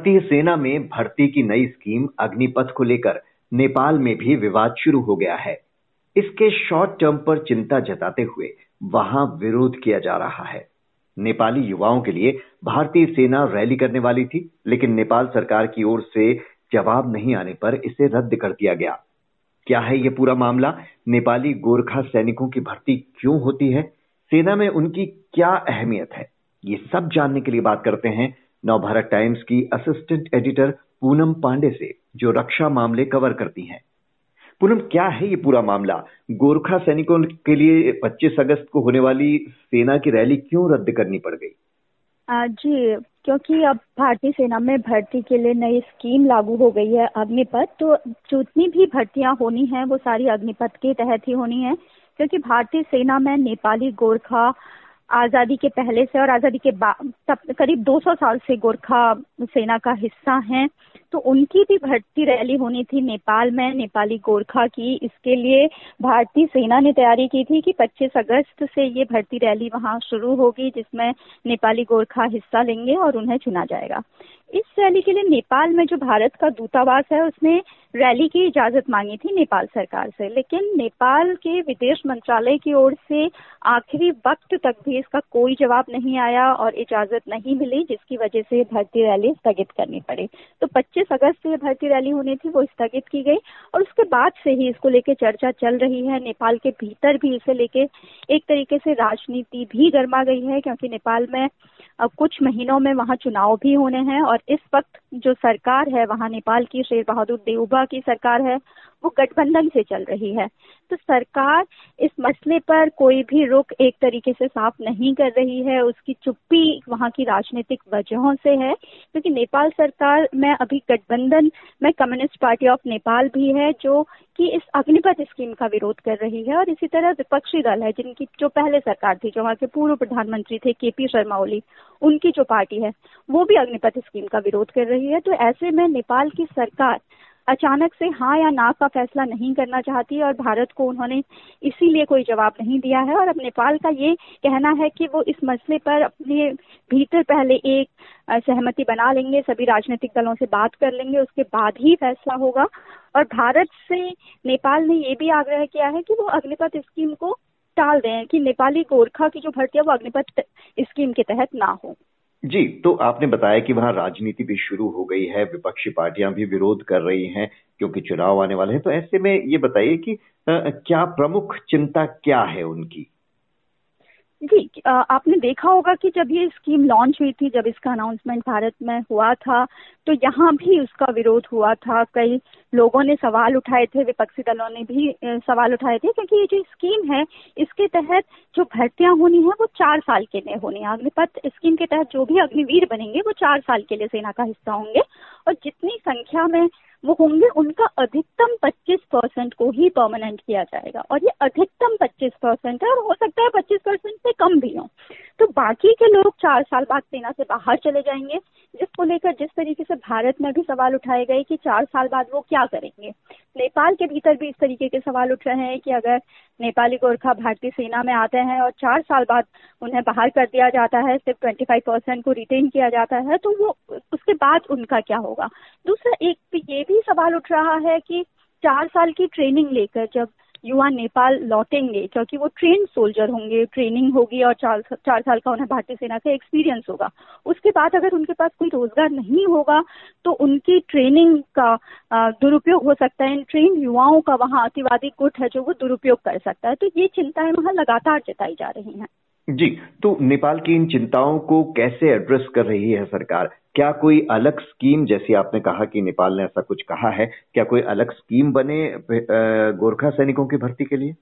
भारतीय सेना में भर्ती की नई स्कीम अग्निपथ को लेकर नेपाल में भी विवाद शुरू हो गया है। इसके शॉर्ट टर्म पर चिंता जताते हुए वहाँ विरोध किया जा रहा है। नेपाली युवाओं के लिए भारतीय सेना रैली करने वाली थी, लेकिन नेपाल सरकार की ओर से जवाब नहीं आने पर इसे रद्द कर दिया गया। क्या है ये पूरा मामला? नेपाली गोरखा सैनिकों की भर्ती क्यों होती है? सेना में उनकी क्या अहमियत है? ये सब जानने के लिए बात करते हैं नवभारत टाइम्स की असिस्टेंट एडिटर पूनम पांडे से, जो रक्षा मामले कवर करती हैं। पूनम, क्या है ये पूरा मामला? गोरखा सैनिकों के लिए 25 अगस्त को होने वाली सेना की रैली क्यों रद्द करनी पड़ गई? जी, क्योंकि अब भारतीय सेना में भर्ती के लिए नई स्कीम लागू हो गई है अग्निपथ तो जितनी भी भर्तियाँ होनी है, वो सारी अग्निपथ के तहत ही होनी है, क्योंकि भारतीय सेना में नेपाली गोरखा आज़ादी के पहले से और आज़ादी के बाद करीब 200 साल से गोरखा सेना का हिस्सा हैं। तो उनकी भी भर्ती रैली होनी थी नेपाल में, नेपाली गोरखा की। इसके लिए भारतीय सेना ने तैयारी की थी कि 25 अगस्त से ये भर्ती रैली वहाँ शुरू होगी, जिसमें नेपाली गोरखा हिस्सा लेंगे और उन्हें चुना जाएगा। इस रैली के लिए नेपाल में जो भारत का दूतावास है, उसने रैली की इजाज़त मांगी थी नेपाल सरकार से, लेकिन नेपाल के विदेश मंत्रालय की ओर से आखिरी वक्त तक भी इसका कोई जवाब नहीं आया और इजाज़त नहीं मिली, जिसकी वजह से भर्ती रैली स्थगित करनी पड़ी। तो 25 अगस्त से भर्ती रैली होनी थी, वो स्थगित की गई और उसके बाद से ही इसको लेकर चर्चा चल रही है। नेपाल के भीतर भी इसे लेके एक तरीके से राजनीति भी गर्मा गई है, क्योंकि नेपाल में कुछ महीनों में वहाँ चुनाव भी होने हैं और इस वक्त जो सरकार है वहाँ नेपाल की शेर बहादुर देउबा की सरकार है वो गठबंधन से चल रही है। तो सरकार इस मसले पर कोई भी रुख एक तरीके से साफ़ नहीं कर रही है। उसकी चुप्पी वहाँ की राजनीतिक वजहों से है। क्योंकि नेपाल सरकार में अभी गठबंधन में कम्युनिस्ट पार्टी ऑफ़ नेपाल भी है, जो कि इस अग्निपथ स्कीम का विरोध कर रही है। और इसी तरह विपक्षी दल है, जिनकी जो पहले सरकार थी, जो वहाँ के पूर्व प्रधानमंत्री थे के पी शर्मा ओली, उनकी जो पार्टी है, वो भी अग्निपथ स्कीम का विरोध कर रही है। तो ऐसे में नेपाल की सरकार अचानक से हाँ या ना का फैसला नहीं करना चाहती और भारत को उन्होंने इसीलिए कोई जवाब नहीं दिया है। और अब नेपाल का ये कहना है कि वो इस मसले पर अपने भीतर पहले एक सहमति बना लेंगे, सभी राजनीतिक दलों से बात कर लेंगे, उसके बाद ही फैसला होगा। और भारत से नेपाल ने ये भी आग्रह किया है कि वो अग्निपथ स्कीम को टाल दें, कि नेपाली गोरखा की जो भर्ती है वो अग्निपथ स्कीम के तहत ना हो। जी तो आपने बताया कि वहाँ राजनीति भी शुरू हो गई है विपक्षी पार्टियाँ भी विरोध कर रही हैं क्योंकि चुनाव आने वाले हैं। तो ऐसे में ये बताइए कि आ, क्या प्रमुख चिंता क्या है उनकी? जी आपने देखा होगा कि जब ये स्कीम लॉन्च हुई थी, जब इसका अनाउंसमेंट भारत में हुआ था तो यहाँ भी उसका विरोध हुआ था। कई लोगों ने सवाल उठाए थे, विपक्षी दलों ने भी सवाल उठाए थे क्योंकि ये जो स्कीम है, इसके तहत जो भर्तियाँ होनी है, वो चार साल के लिए होनी है। अग्निपथ स्कीम के तहत जो भी अग्निवीर बनेंगे, वो चार साल के लिए सेना का हिस्सा होंगे। और जितनी संख्या में वो होंगे, उनका अधिकतम 25 परसेंट को ही परमानेंट किया जाएगा। और ये अधिकतम 25 परसेंट है और हो सकता है 25 परसेंट से कम भी हो। तो बाकी के लोग चार साल बाद सेना से बाहर चले जाएँगे, जिसको लेकर जिस तरीके से भारत में भी सवाल उठाए गए कि चार साल बाद वो क्या करेंगे। नेपाल के भीतर भी इस तरीके के सवाल उठ रहे हैं कि अगर नेपाली गोरखा भारतीय सेना में आते हैं और चार साल बाद उन्हें बाहर कर दिया जाता है, सिर्फ़ ट्वेंटी फाइव परसेंट को रिटेन किया जाता है तो वो उसके बाद उनका क्या होगा? दूसरा, एक ये भी सवाल उठ रहा है कि चार साल की ट्रेनिंग लेकर जब युवा नेपाल लौटेंगे, क्योंकि वो ट्रेन सोल्जर होंगे ट्रेनिंग होगी और चार चार साल का उन्हें भारतीय सेना का एक्सपीरियंस होगा। उसके बाद अगर उनके पास कोई रोज़गार नहीं होगा तो उनकी ट्रेनिंग का दुरुपयोग हो सकता है। इन ट्रेन युवाओं का वहाँ अतिवादी गुट है जो वो दुरुपयोग कर सकता है। तो ये चिंताएँ वहाँ लगातार जताई जा रही हैं। जी तो नेपाल की इन चिंताओं को कैसे एड्रेस कर रही है सरकार? क्या कोई अलग स्कीम, जैसी आपने कहा कि नेपाल ने ऐसा कुछ कहा है, क्या कोई अलग स्कीम बने गोरखा सैनिकों की भर्ती के लिए?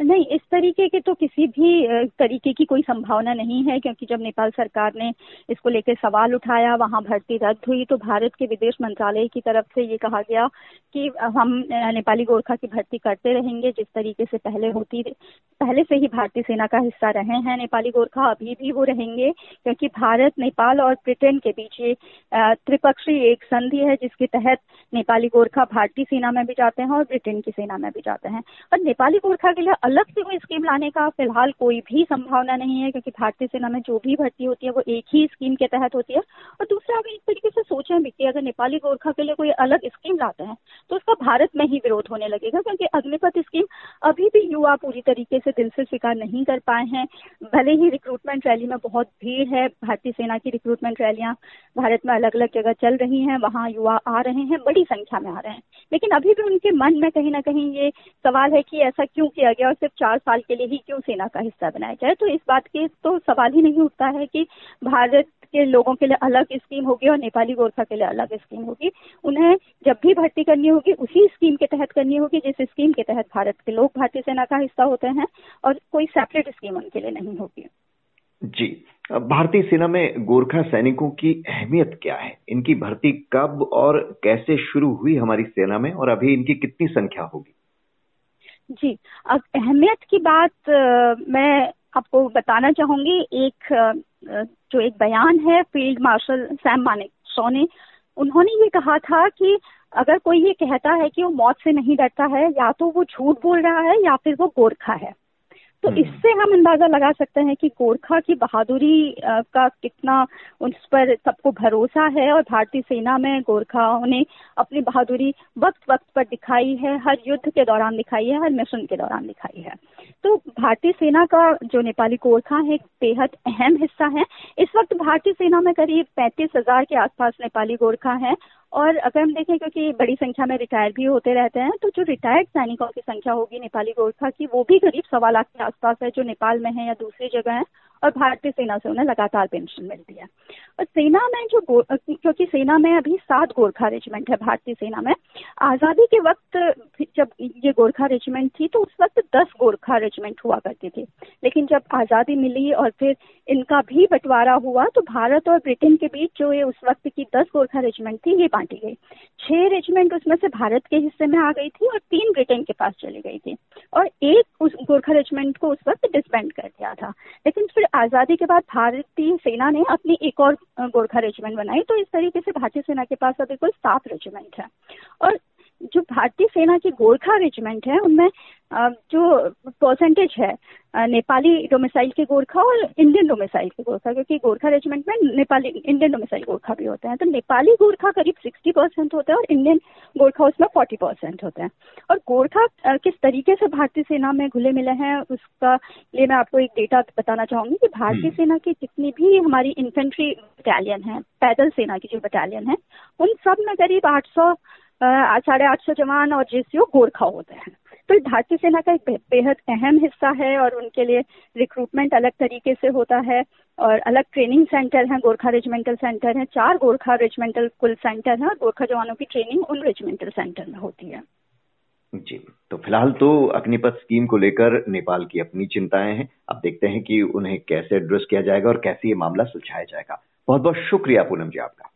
नहीं, इस तरीके के तो किसी भी तरीके की कोई संभावना नहीं है, क्योंकि जब नेपाल सरकार ने इसको लेकर सवाल उठाया, वहाँ भर्ती रद्द हुई तो भारत के विदेश मंत्रालय की तरफ़ से ये कहा गया कि हम नेपाली गोरखा की भर्ती करते रहेंगे, जिस तरीके से पहले होती, पहले से ही भारतीय सेना का हिस्सा रहे हैं नेपाली गोरखा, अभी भी वो रहेंगे, क्योंकि भारत, नेपाल और ब्रिटेन के बीच ये त्रिपक्षीय एक संधि है, जिसके तहत नेपाली गोरखा भारतीय सेना में भी जाते हैं और ब्रिटेन की सेना में भी जाते हैं। और नेपाली गोरखा के लिए अलग से कोई स्कीम लाने का फ़िलहाल कोई भी संभावना नहीं है, क्योंकि भारतीय सेना में जो भी भर्ती होती है, वो एक ही स्कीम के तहत होती है। और दूसरा, अगर इस तरीके से सोचें भी कि अगर नेपाली गोरखा के लिए कोई अलग स्कीम लाते हैं तो उसका भारत में ही विरोध होने लगेगा, क्योंकि अग्निपथ स्कीम अभी भी युवा पूरी तरीके से दिल से स्वीकार नहीं कर पाए हैं। भले ही रिक्रूटमेंट रैली में बहुत भीड़ है, भारतीय सेना की रिक्रूटमेंट रैलियाँ भारत में अलग अलग जगह चल रही हैं, वहाँ युवा आ रहे हैं, बड़ी संख्या में आ रहे हैं। लेकिन अभी भी उनके मन में कहीं ना कहीं ये सवाल है कि ऐसा क्यों किया गया और सिर्फ़ चार साल के लिए ही क्यों सेना का हिस्सा बनाया जाए? तो इस बात के तो सवाल ही नहीं उठता है कि भारत के लोगों के लिए अलग स्कीम होगी और नेपाली गोरखा के लिए अलग स्कीम होगी। उन्हें जब भी भर्ती करनी होगी, उसी स्कीम के तहत करनी होगी, जिस स्कीम के तहत भारत के लोग भारतीय सेना का हिस्सा होते हैं और कोई सेपरेट स्कीम उनके लिए नहीं होगी। जी भारतीय सेना में गोरखा सैनिकों की अहमियत क्या है? इनकी भर्ती कब और कैसे शुरू हुई हमारी सेना में? और अभी इनकी कितनी संख्या होगी? जी, अब अहमियत की बात मैं आपको बताना चाहूँगी। एक जो एक बयान है field marshal Sam Manekshaw ने, उन्होंने ये कहा था कि अगर कोई ये कहता है कि वो मौत से नहीं डरता है, या तो वो झूठ बोल रहा है, या फिर वो गोरखा है। तो हम्म। इससे हम अंदाज़ा लगा सकते हैं कि गोरखा की बहादुरी का कितना उस पर सबको भरोसा है और भारतीय सेना में गोरखाओं ने अपनी बहादुरी वक्त वक्त पर दिखाई है हर युद्ध के दौरान दिखाई है हर मिशन के दौरान दिखाई है तो भारतीय सेना का जो नेपाली गोरखा है एक बेहद अहम हिस्सा है इस वक्त भारतीय सेना में करीब पैंतीस हज़ार के आसपास नेपाली गोरखा है और अगर हम देखें, क्योंकि बड़ी संख्या में रिटायर भी होते रहते हैं तो जो रिटायर्ड सैनिकों की संख्या होगी, नेपाली गोरखा की, वो भी करीब सवा लाख के आसपास है, जो नेपाल में है या दूसरी जगह है। और भारतीय सेना से उन्हें लगातार पेंशन मिलती है। और सेना में जो क्योंकि सेना में अभी सात गोरखा रेजिमेंट है, भारतीय सेना में, आज़ादी के वक्त जब ये गोरखा रेजिमेंट थी तो उस वक्त दस गोरखा रेजिमेंट हुआ करती थी। लेकिन जब आज़ादी मिली और फिर इनका भी बंटवारा हुआ तो भारत और ब्रिटेन के बीच जो ये उस वक्त की दस गोरखा रेजिमेंट थी, ये बांटी गई। छह रेजिमेंट उसमें से भारत के हिस्से में आ गई थी और तीन ब्रिटेन के पास चली गई थी। और एक उस गोरखा रेजिमेंट को उस वक्त डिसबैंड कर दिया था। लेकिन फिर आज़ादी के बाद भारतीय सेना ने अपनी एक और गोरखा रेजिमेंट बनाई तो इस तरीके से भारतीय सेना के पास अभी कुल सात रेजिमेंट है। और जो भारतीय सेना की गोरखा रेजिमेंट है, उनमें जो परसेंटेज है नेपाली डोमिसाइल के गोरखा और इंडियन डोमिसाइल के गोरखा क्योंकि गोरखा रेजिमेंट में नेपाली इंडियन डोमिसाइल गोरखा भी होते हैं। तो नेपाली गोरखा करीब सिक्सटी परसेंट होता है और इंडियन गोरखा उसमें फोर्टी परसेंट होते हैं। और गोरखा किस तरीके से भारतीय सेना में घुले मिले हैं उसका लिए मैं आपको एक डेटा बताना चाहूँगी कि भारतीय हम्म। सेना की जितनी भी हमारी इन्फेंट्री बटालियन है पैदल सेना की जो बटालियन है उन सब में करीब आठ सौ साढ़े आठ सौ जवान और जेसीओ गोरखा होते हैं। तो भारतीय सेना का एक बेहद अहम हिस्सा है और उनके लिए रिक्रूटमेंट अलग तरीके से होता है और अलग ट्रेनिंग सेंटर हैं, गोरखा रेजिमेंटल सेंटर हैं, चार गोरखा रेजिमेंटल कुल सेंटर हैं और गोरखा जवानों की ट्रेनिंग उन रेजिमेंटल सेंटर में होती है। जी तो फ़िलहाल तो अग्निपथ स्कीम को लेकर नेपाल की अपनी चिंताएँ हैं। अब देखते हैं कि उन्हें कैसे एड्रेस किया जाएगा और कैसे ये मामला सुलझाया जाएगा। बहुत बहुत शुक्रिया पूनम जी आपका।